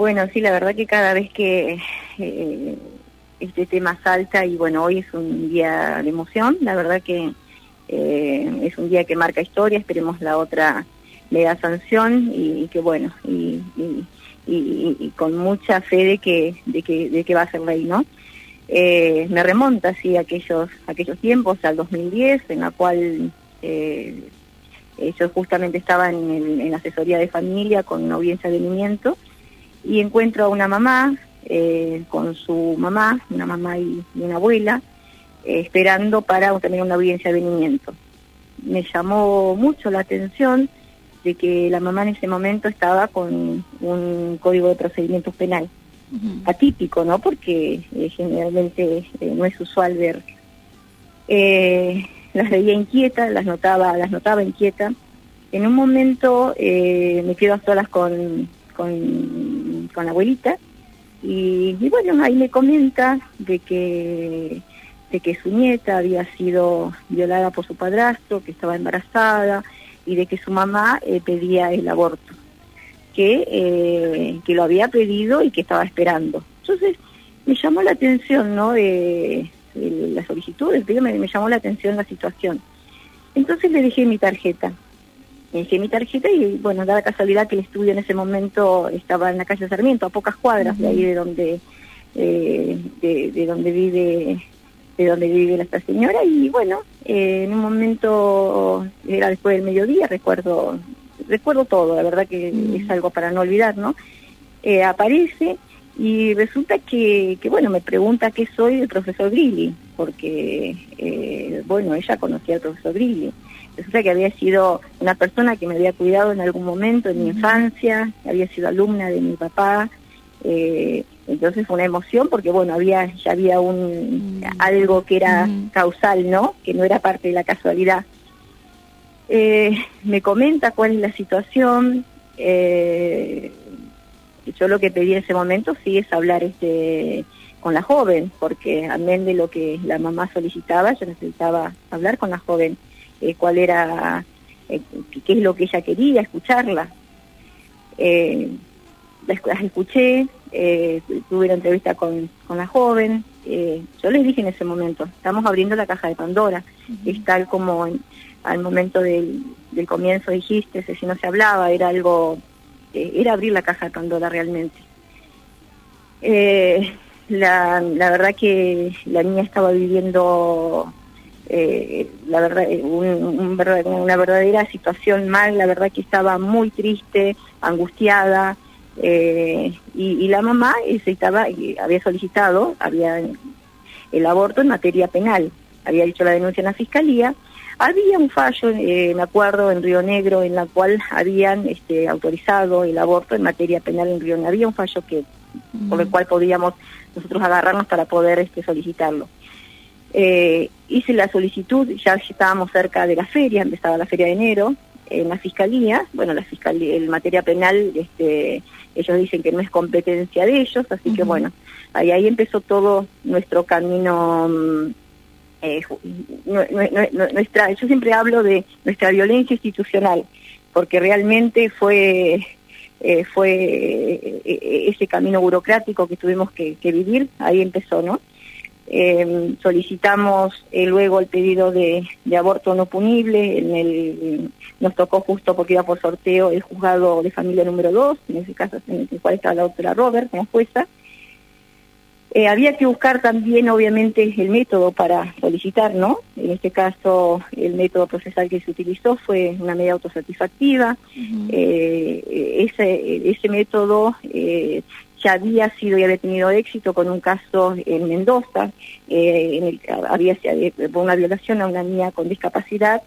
Bueno, sí, la verdad que cada vez que eh, este tema salta y bueno, hoy es un día de emoción, la verdad que eh, es un día que marca historia, esperemos la otra le da sanción y, que bueno, y, con mucha fe de que, de que, de que va a ser ley, ¿no? Eh, me remonta así aquellos, aquellos tiempos, al 2010, en la cual eh, yo justamente estaba en, asesoría de familia con una audiencia de y encuentro a una mamá eh, con su mamá, una mamá y, una abuela, eh, esperando para tener una audiencia de venimiento. Me llamó mucho la atención de que la mamá en ese momento estaba con un código de procedimientos penal. Atípico, ¿no? Porque eh, generalmente no es usual ver. las veía inquietas, las notaba, las notaba inquietas. En un momento me quedo a solas con, con, con la abuelita y, bueno, ahí me comenta de que, de que su nieta había sido violada por su padrastro, que estaba embarazada y de que su mamá eh, pedía el aborto, que, eh, que lo había pedido y que estaba esperando. Entonces me llamó la atención, ¿no? De, la solicitud, el me, me llamó la atención la situación. Entonces le dejé mi tarjeta dejé mi tarjeta y bueno, da la casualidad que el estudio en ese momento estaba en la calle Sarmiento, a pocas cuadras de ahí de donde eh, de, donde vive de donde vive esta señora y bueno, eh, en un momento era después del mediodía, recuerdo recuerdo todo, la verdad que es algo para no olvidar, ¿no? Eh, aparece y resulta que, que, bueno, me pregunta qué soy del profesor Grilli, porque, bueno, ella conocía al profesor Grilli resulta que había sido una persona que me había cuidado en algún momento en mi infancia, había sido alumna de mi papá, eh, entonces fue una emoción porque bueno, había ya había un algo que era causal, ¿no? Que no era parte de la casualidad. Eh, me comenta cuál es la situación. Eh, yo lo que pedí en ese momento sí es hablar este con la joven, porque amén de lo que la mamá solicitaba, yo necesitaba hablar con la joven. Eh, cuál era, eh, qué es lo que ella quería, escucharla. Eh, las, escuché, tuve la entrevista con, con la joven, yo les dije en ese momento, estamos abriendo la caja de Pandora, es tal como al momento del, del comienzo dijiste, si no se hablaba, era algo, era abrir la caja de Pandora realmente. la, la verdad que la niña estaba viviendo eh, la verdad, eh, una verdadera situación mal, la verdad que estaba muy triste, angustiada, eh, y, la mamá estaba, había solicitado, había el aborto en materia penal, había dicho la denuncia en la fiscalía, había un fallo, me acuerdo, en Río Negro, en la cual habían este, autorizado el aborto en materia penal en Río Negro. Había un fallo que por el mm. cual podíamos nosotros agarrarnos para poder este, solicitarlo. Eh, hice la solicitud, ya estábamos cerca de la feria, empezaba la feria de enero, en la fiscalía, bueno, la fiscalía, el materia penal, este, ellos dicen que no es competencia de ellos, así que bueno, ahí, ahí empezó todo nuestro camino, mm, eh, nuestra, yo siempre hablo de nuestra violencia institucional, porque realmente fue eh, fue ese camino burocrático que tuvimos que, que, vivir, ahí empezó, ¿no? Eh, solicitamos eh, luego el pedido de, aborto no punible, en el, nos tocó justo porque iba por sorteo el juzgado de familia número 2, en ese caso en el cual estaba la doctora Robert como jueza. Eh, había que buscar también, obviamente, el método para solicitar, ¿no? En este caso, el método procesal que se utilizó fue una medida autosatisfactiva. ese, ese método ya había sido y había tenido éxito con un caso en Mendoza, eh, en el que había sido una violación a una niña con discapacidad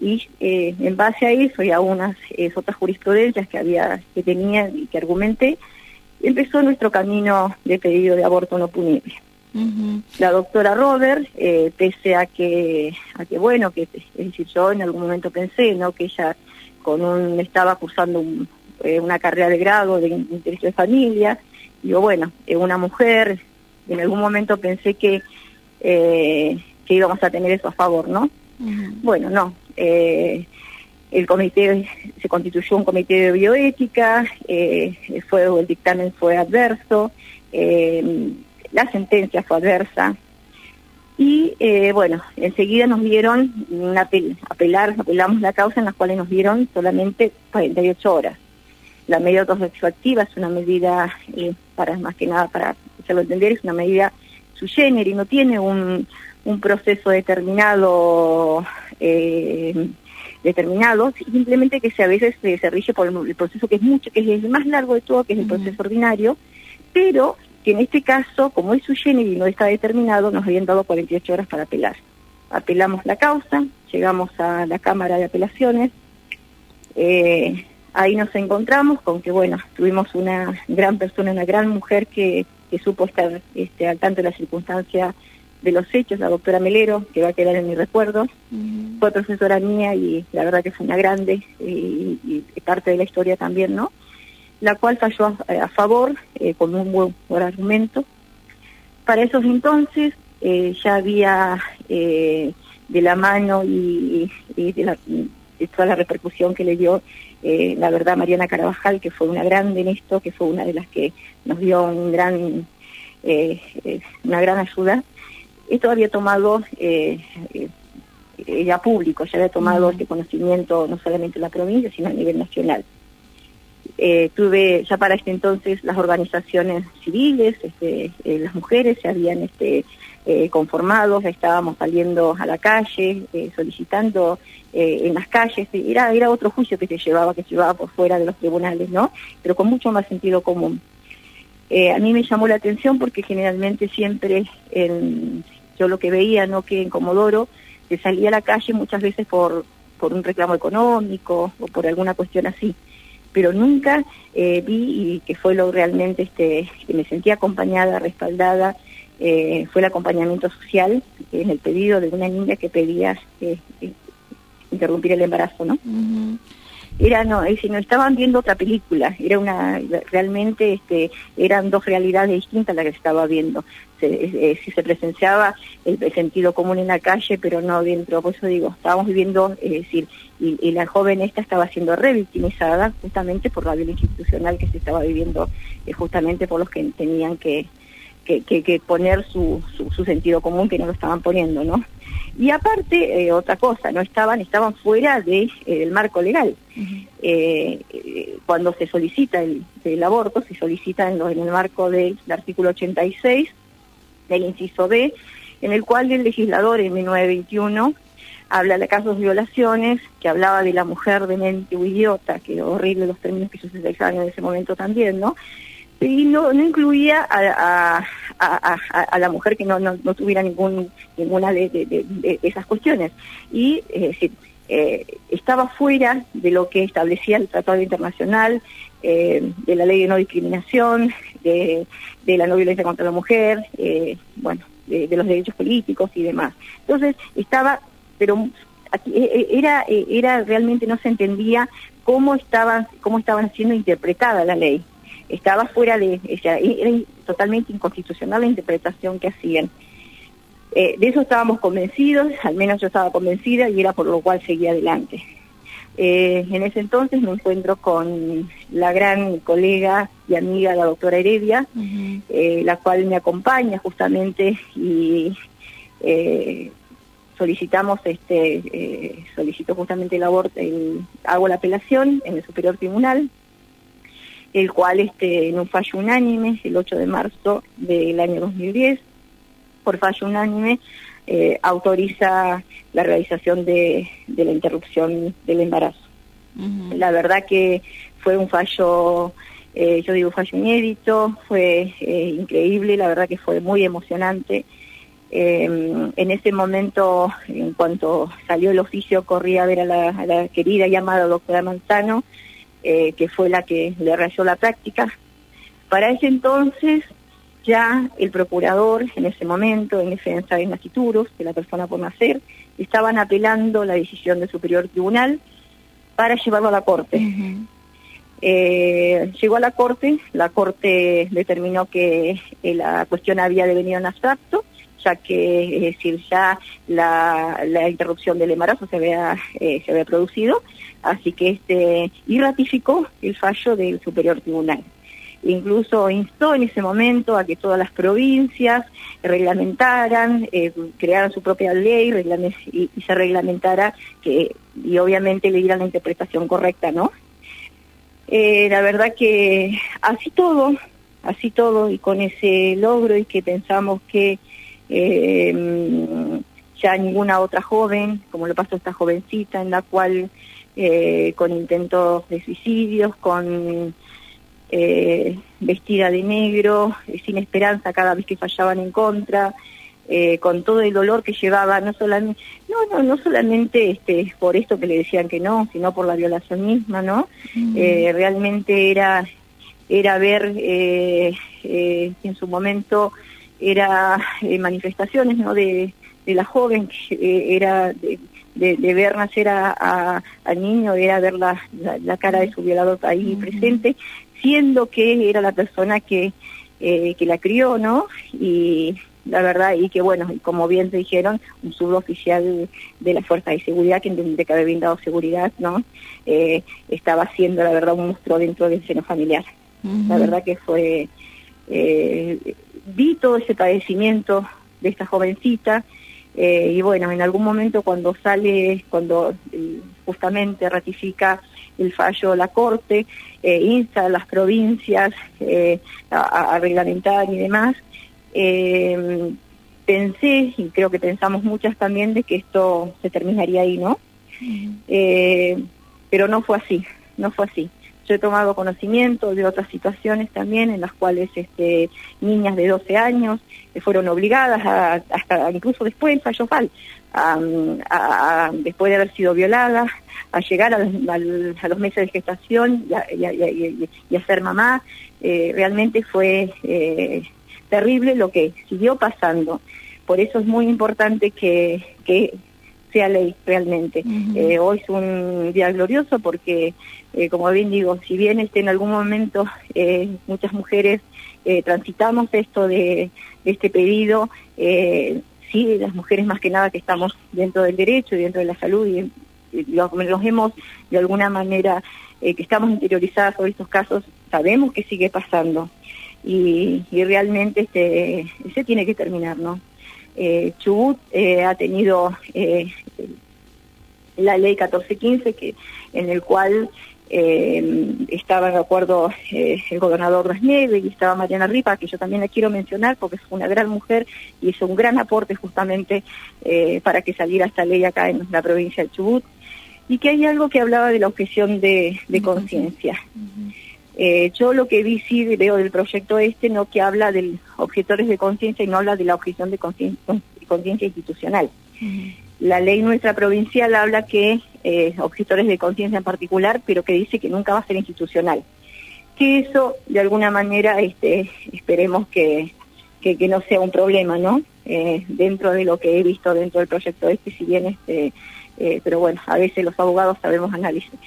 y eh, en base a eso y a unas eh, otras jurisprudencias que había que tenía y que argumenté, empezó nuestro camino de pedido de aborto no punible. La doctora Robert, pese a que, a que bueno, que es decir, yo en algún momento pensé, ¿no? Que ella con un, estaba cursando una carrera de grado de, de de familia, Digo, bueno, es una mujer, en algún momento pensé que, eh, que íbamos a tener eso a favor, ¿no? Bueno, no. Eh, el comité, se constituyó un comité de bioética, eh, fue, el dictamen fue adverso, eh, la sentencia fue adversa, y eh, bueno, enseguida nos dieron una apelar, apelamos la causa en la cual nos dieron solamente 48 horas. La medida autosexoactiva es una medida, eh, para más que nada para hacerlo entender, es una medida su género y no tiene un, un proceso determinado eh, determinado, simplemente que se a veces se rige por el, proceso que es mucho, que es el más largo de todo, que es el proceso ordinario, pero que en este caso, como es su género y no está determinado, nos habían dado 48 horas para apelar. Apelamos la causa, llegamos a la Cámara de Apelaciones, eh, ahí nos encontramos con que, bueno, tuvimos una gran persona, una gran mujer que, que supo estar este, al tanto de la circunstancia de los hechos, la doctora Melero, que va a quedar en mi recuerdo, fue profesora mía y la verdad que fue una grande y, parte de la historia también, ¿no? La cual falló a, favor eh, con un buen, buen, argumento. Para esos entonces eh, ya había eh, de la mano y, de, la, de, toda la repercusión que le dio la verdad Mariana Carabajal, que fue una grande en esto, que fue una de las que nos dio un gran, una gran ayuda esto había tomado eh, eh, ya público, ya había tomado este conocimiento no solamente en la provincia, sino a nivel nacional. Eh, tuve ya para este entonces las organizaciones civiles, este, eh, las mujeres se habían este, eh, conformado, ya estábamos saliendo a la calle, solicitando en las calles, era, era otro juicio que se llevaba, que se llevaba por fuera de los tribunales, ¿no? Pero con mucho más sentido común. A mí me llamó la atención porque generalmente siempre en, yo lo que veía, no que en Comodoro se salía a la calle muchas veces por, por un reclamo económico o por alguna cuestión así, pero nunca eh, vi y que fue lo realmente este, que me sentía acompañada, respaldada, eh, fue el acompañamiento social en el pedido de una niña que pedía eh, interrumpir el embarazo, ¿no? Era no es no estaban viendo otra película era una realmente este eran dos realidades distintas las que estaba viendo. Se, eh, si se presenciaba el, sentido común en la calle pero no dentro por eso digo estábamos viviendo es decir y, la joven esta estaba siendo revictimizada justamente por la violencia institucional que se estaba viviendo eh, justamente por los que tenían que que, que, poner su, su, sentido común que no lo estaban poniendo, ¿no? Y aparte, eh, otra cosa, no estaban, estaban fuera de, eh, del marco legal. Eh, cuando se solicita el, aborto, se solicita en, en el marco del, artículo 86 del inciso B, en el cual el legislador en 1921 habla de casos de violaciones, que hablaba de la mujer de mente o idiota, que horrible los términos que se utilizaban en ese momento también, ¿no? Y no, no incluía a, a, la mujer que no, no, tuviera ningún, ninguna de, esas cuestiones. Y es decir, eh, estaba fuera de lo que establecía el Tratado Internacional, eh, de la ley de no discriminación, de, la no violencia contra la mujer, eh, bueno, de, los derechos políticos y demás. Entonces, estaba, pero era, era realmente no se entendía cómo estaban, cómo estaban siendo interpretada la ley estaba fuera de, sea, era totalmente inconstitucional la interpretación que hacían. Eh, de eso estábamos convencidos, al menos yo estaba convencida y era por lo cual seguía adelante. Eh, en ese entonces me encuentro con la gran colega y amiga, la doctora Heredia, eh, la cual me acompaña justamente y solicitamos, este, solicito justamente el aborto, hago la apelación en el Superior Tribunal, el cual este, en un fallo unánime, el 8 de marzo del año 2010, por fallo unánime, eh, autoriza la realización de, la interrupción del embarazo. La verdad que fue un fallo, eh, yo digo fallo inédito, fue eh, increíble, la verdad que fue muy emocionante. en ese momento, en cuanto salió el oficio, corrí a ver a la, a la querida y amada doctora Manzano, eh, que fue la que le rayó la práctica. Para ese entonces ya el procurador, en ese momento, en defensa de Nasituros, de la persona por nacer, estaban apelando la decisión del Superior Tribunal para llevarlo a la Corte. Eh, llegó a la Corte, la Corte determinó que eh, la cuestión había devenido en abstracto, ya que, es decir, ya la, interrupción del embarazo se había, se había producido, Así que este, y ratificó el fallo del Superior Tribunal. Incluso instó en ese momento a que todas las provincias reglamentaran, eh, crearan su propia ley y, se reglamentara que, y obviamente le dieran la interpretación correcta, ¿no? Eh, la verdad que así todo, así todo, y con ese logro y que pensamos que eh, ya ninguna otra joven, como lo pasó esta jovencita, en la cual eh, con intentos de suicidios, con eh, vestida de negro, eh, sin esperanza cada vez que fallaban en contra, eh, con todo el dolor que llevaba, no solamente, no, no, no solamente este, por esto que le decían que no, sino por la violación misma, ¿no? realmente era, era ver en su momento era manifestaciones, ¿no? De, de la joven que era de, de, ver nacer a, al niño, era ver la, la, cara de su violador ahí presente, siendo que era la persona que, eh, que la crió, ¿no? Y la verdad, y que bueno, como bien te dijeron, un suboficial de la Fuerza de Seguridad, que de que había brindado seguridad, ¿no? Eh, estaba siendo, la verdad, un monstruo dentro del seno familiar. La verdad que fue, eh, vi todo ese padecimiento de esta jovencita, eh, y bueno, en algún momento cuando sale, cuando eh, justamente ratifica el fallo la Corte, eh, insta a las provincias a, reglamentar y demás, pensé, y creo que pensamos muchas también, de que esto se terminaría ahí, ¿no? pero no fue así, no fue así. Yo he tomado conocimiento de otras situaciones también en las cuales este, niñas de 12 años fueron obligadas, a, hasta incluso después fallo FAL, a, después de haber sido violadas, a llegar a, los meses de gestación y, a, ser mamá. Eh, realmente fue eh, terrible lo que siguió pasando. Por eso es muy importante que, que sea ley realmente. Eh, hoy es un día glorioso porque, eh, como bien digo, si bien este, en algún momento eh, muchas mujeres transitamos esto de, este pedido, sí, las mujeres más que nada que estamos dentro del derecho y dentro de la salud y, los, hemos de alguna manera, que estamos interiorizadas sobre estos casos, sabemos que sigue pasando y, y realmente este, se tiene que terminar, ¿no? Eh, Chubut eh, ha tenido eh, la ley 1415 que en el cual eh, estaba de acuerdo el gobernador Rasneve y estaba Mariana Ripa, que yo también la quiero mencionar porque es una gran mujer y hizo un gran aporte justamente para que saliera esta ley acá en la provincia de Chubut. Y que hay algo que hablaba de la objeción de, conciencia. Eh, yo lo que vi sí veo del proyecto este, no que habla de objetores de conciencia y no habla de la objeción de conciencia institucional. La ley nuestra provincial habla que eh, objetores de conciencia en particular, pero que dice que nunca va a ser institucional. Que eso, de alguna manera, este, esperemos que, que, no sea un problema, ¿no? Eh, dentro de lo que he visto dentro del proyecto este, si bien este, eh, pero bueno, a veces los abogados sabemos analizar,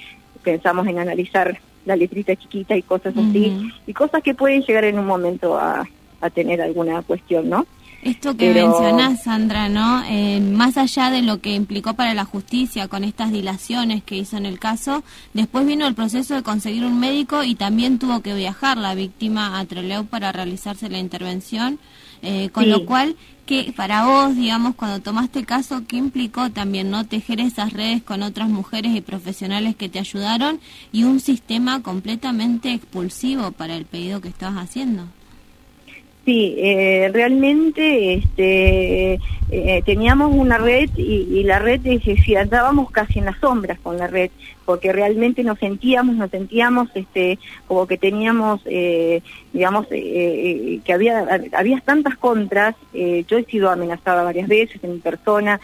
pensamos en analizar la letrita chiquita y cosas así, y cosas que pueden llegar en un momento a, a tener alguna cuestión, ¿no? Esto que mencionás, Sandra, ¿no? Eh, más allá de lo que implicó para la justicia con estas dilaciones que hizo en el caso, después vino el proceso de conseguir un médico y también tuvo que viajar la víctima a Trelew para realizarse la intervención, eh, con lo cual que para vos, digamos, cuando tomaste caso, ¿qué implicó también no tejer esas redes con otras mujeres y profesionales que te ayudaron y un sistema completamente expulsivo para el pedido que estabas haciendo? Sí, eh, realmente este, eh, teníamos una red y, la red, si andábamos casi en las sombras con la red, porque realmente nos sentíamos, nos sentíamos este, como que teníamos, eh, digamos, que había, había tantas contras, yo he sido amenazada varias veces en mi persona,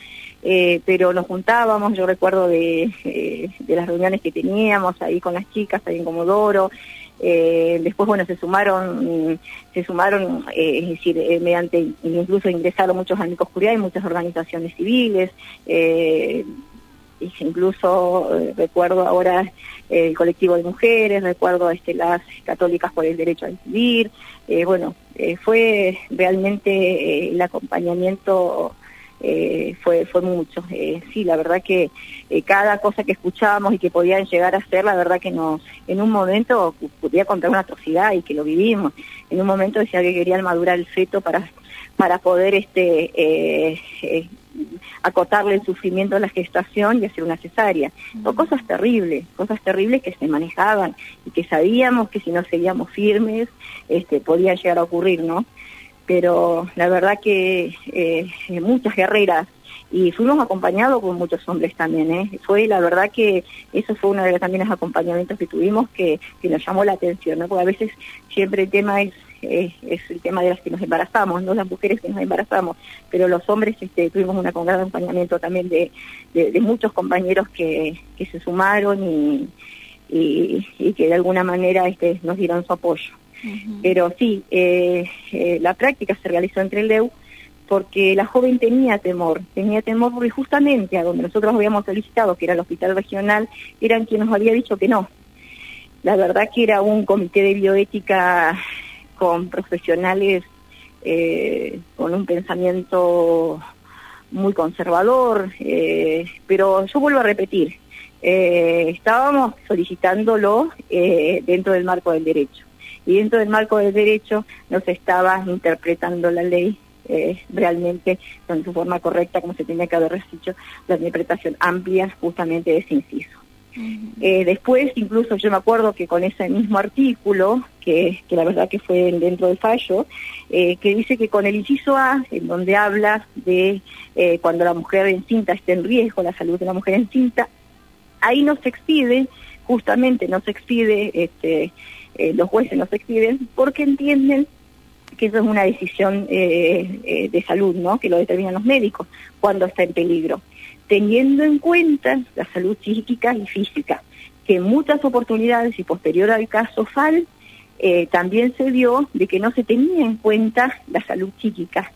pero nos juntábamos, yo recuerdo de, de las reuniones que teníamos ahí con las chicas, ahí en Comodoro, eh, después, bueno, se sumaron, se sumaron, eh, es decir, eh, mediante, incluso ingresaron muchos amigos Oscuridad y muchas organizaciones civiles, incluso recuerdo ahora el colectivo de mujeres, recuerdo este, las católicas por el derecho a decidir, bueno, fue realmente el acompañamiento eh, fue fue mucho. Eh, sí, la verdad que eh, cada cosa que escuchábamos y que podían llegar a ser, la verdad que nos, en un momento podía contar una atrocidad y que lo vivimos. En un momento decía que querían madurar el feto para para poder este acotarle el sufrimiento a la gestación y hacer una cesárea. Son cosas terribles, cosas terribles que se manejaban y que sabíamos que si no seguíamos firmes, este, podía llegar a ocurrir, ¿no? Pero la verdad que eh, muchas guerreras y fuimos acompañados con muchos hombres también, ¿eh? Fue la verdad que eso fue uno de los también los acompañamientos que tuvimos que, que nos llamó la atención, ¿no? Porque a veces siempre el tema es es el tema de las que nos embarazamos, no las mujeres que nos embarazamos, pero los hombres este, tuvimos un gran acompañamiento también de, de, muchos compañeros que, que se sumaron y, y, y, que de alguna manera este, nos dieron su apoyo. Pero sí, eh, eh, la práctica se realizó entre el DEU porque la joven tenía temor, tenía temor porque justamente a donde nosotros habíamos solicitado, que era el hospital regional, eran quienes nos había dicho que no. La verdad que era un comité de bioética con profesionales eh, con un pensamiento muy conservador, pero yo vuelvo a repetir, estábamos solicitándolo dentro del marco del derecho y dentro del marco del derecho no se estaba interpretando la ley eh, realmente con su forma correcta, como se tenía que haber dicho, la interpretación amplia justamente de ese inciso. Eh, después, incluso yo me acuerdo que con ese mismo artículo, que, que la verdad que fue dentro del fallo, eh, que dice que con el inciso A, en donde habla de cuando la mujer encinta está en riesgo, la salud de la mujer encinta, ahí no se expide, justamente no se expide este, eh, los jueces no se expiden porque entienden que eso es una decisión eh, eh, de salud, ¿no? Que lo determinan los médicos cuando está en peligro, teniendo en cuenta la salud psíquica y física, que en muchas oportunidades y posterior al caso FAL también se dio de que no se tenía en cuenta la salud psíquica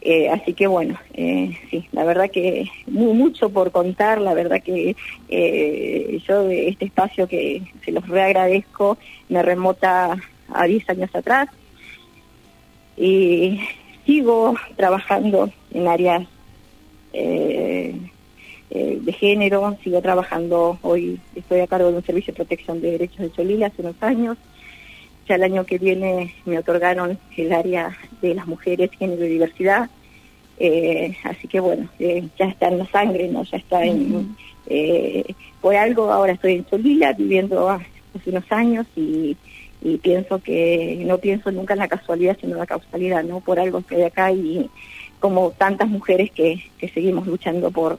eh, así que bueno, eh, sí, la verdad que muy, mucho por contar, la verdad que eh, yo de este espacio que se los reagradezco me remota a 10 años atrás y sigo trabajando en áreas de género, sigo trabajando, hoy estoy a cargo de un servicio de protección de derechos de Cholila hace unos años, ya el año que viene me otorgaron el área de las mujeres, género y diversidad. Eh, así que bueno, eh, ya está en la sangre, ¿no? Ya está en... Eh, por algo ahora estoy en Solila viviendo hace unos años y, pienso que no pienso nunca en la casualidad, sino en la causalidad, ¿no? Por algo estoy acá y como tantas mujeres que, que seguimos luchando por,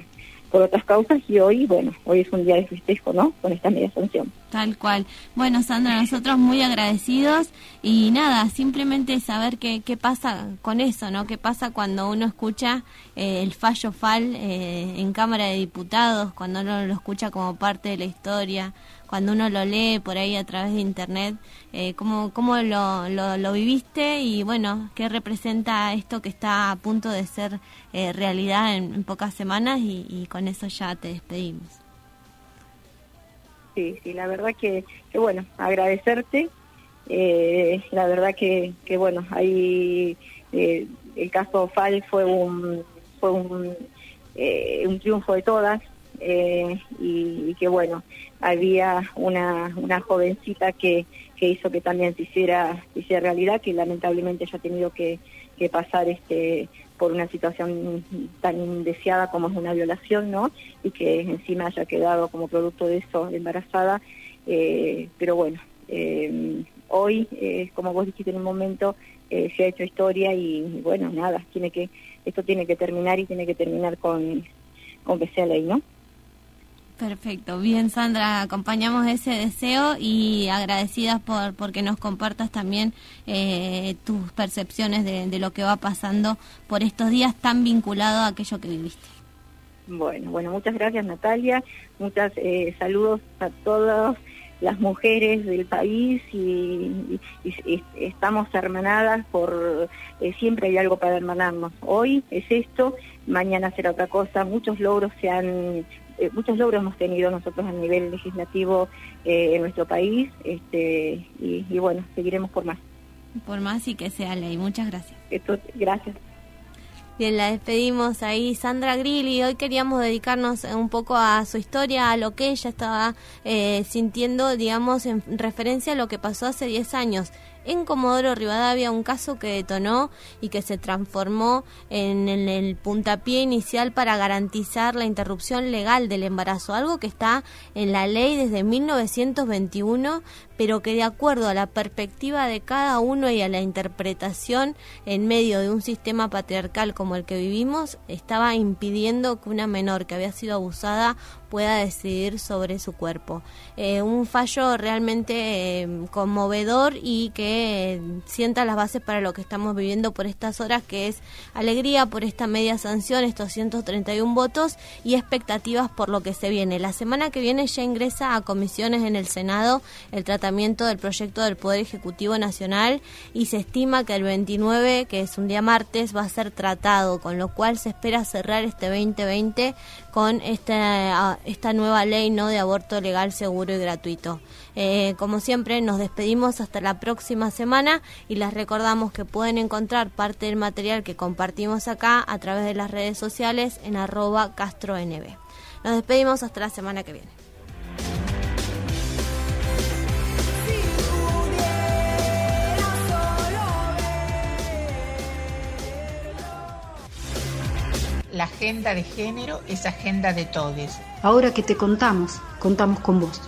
por otras causas y hoy, bueno, hoy es un día de festejo, ¿no? Con esta media sanción. Tal cual. Bueno, Sandra, nosotros muy agradecidos y nada, simplemente saber qué, qué pasa con eso, ¿no? ¿Qué pasa cuando uno escucha eh, el fallo FAL eh, en Cámara de Diputados, cuando uno lo escucha como parte de la historia, cuando uno lo lee por ahí a través de Internet? Eh, ¿Cómo, cómo lo, lo, viviste y bueno, qué representa esto que está a punto de ser eh, realidad en, pocas semanas y con eso ya te despedimos? sí, sí, la verdad que, que bueno, agradecerte. Eh, la verdad que, que bueno, ahí eh, el caso FAL fue un, fue un, eh, un triunfo de todas y, y, que bueno, había una, una jovencita que, que hizo que también se hiciera, se hiciera realidad, que lamentablemente ya ha tenido que, que pasar este por una situación tan indeseada como es una violación, ¿no? Y que encima haya quedado como producto de eso embarazada. Eh, pero bueno, eh, hoy, eh, como vos dijiste en un momento, se ha hecho historia y, bueno, nada, tiene que esto tiene que terminar y tiene que terminar con, con que sea ley, ¿no? Perfecto, bien Sandra, acompañamos ese deseo y agradecidas por porque nos compartas también eh, tus percepciones de, lo que va pasando por estos días tan vinculado a aquello que viviste. Bueno, bueno, muchas gracias Natalia, muchas eh, saludos a todas las mujeres del país y, estamos hermanadas por eh, siempre hay algo para hermanarnos. Hoy es esto, mañana será otra cosa, muchos logros se han eh, muchos logros hemos tenido nosotros a nivel legislativo eh, en nuestro país este, y, bueno, seguiremos por más. Por más y que sea ley. Muchas gracias. gracias. Bien, la despedimos ahí, Sandra Grilli. Hoy queríamos dedicarnos un poco a su historia, a lo que ella estaba eh, sintiendo, digamos, en referencia a lo que pasó hace 10 años en Comodoro Rivadavia, un caso que detonó y que se transformó en, el puntapié inicial para garantizar la interrupción legal del embarazo, algo que está en la ley desde 1921, pero que de acuerdo a la perspectiva de cada uno y a la interpretación en medio de un sistema patriarcal como el que vivimos, estaba impidiendo que una menor que había sido abusada pueda decidir sobre su cuerpo. Eh, un fallo realmente eh, conmovedor y que eh, sienta las bases para lo que estamos viviendo por estas horas, que es alegría por esta media sanción, estos 131 votos y expectativas por lo que se viene. La semana que viene ya ingresa a comisiones en el Senado el tratamiento del proyecto del Poder Ejecutivo Nacional y se estima que el 29, que es un día martes, va a ser tratado, con lo cual se espera cerrar este 2020 con esta nueva ley no de aborto legal, seguro y gratuito. Eh, como siempre, nos despedimos hasta la próxima semana y les recordamos que pueden encontrar parte del material que compartimos acá a través de las redes sociales en arroba castronb. Nos despedimos hasta la semana que viene. La agenda de género es agenda de todes. Ahora que te contamos, contamos con vos.